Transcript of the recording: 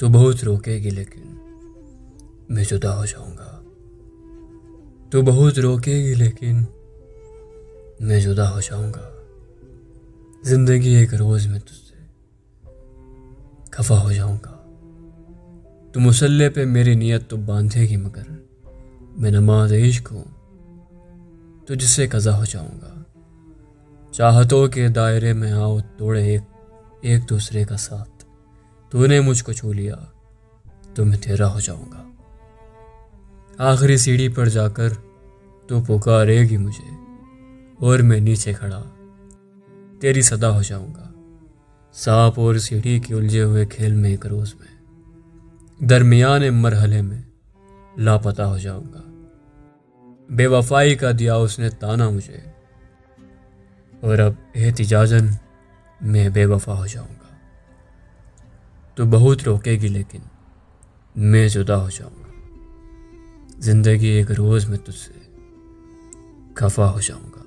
तो बहुत रोकेगी, लेकिन मैं जुदा हो जाऊँगा। तो बहुत रोकेगी, लेकिन मैं जुदा हो जाऊँगा। ज़िंदगी एक रोज में तुझसे खफा हो जाऊँगा। तो मुसल्ले पे मेरी नीयत तो बांधेगी, मगर मैं नमाज़ इश्क हूँ तो जिससे कज़ा हो जाऊँगा। चाहतों के दायरे में आओ, तोड़े एक एक दूसरे का साथ। तूने मुझको छू लिया तो मैं तेरा हो जाऊँगा। आखिरी सीढ़ी पर जाकर तो पुकारेगी मुझे, और मैं नीचे खड़ा, तेरी सदा हो जाऊँगा। सांप और सीढ़ी के उलझे हुए खेल में एक रोज में, दरमियान मरहले में लापता हो जाऊँगा। बेवफाई का दिया उसने ताना मुझे, और अब एहतिजाजन मैं बेवफा हो जाऊँगा। तो बहुत रोकेगी लेकिन मैं जुदा हो जाऊँगा। ज़िंदगी एक रोज में तुझसे खफा हो जाऊँगा।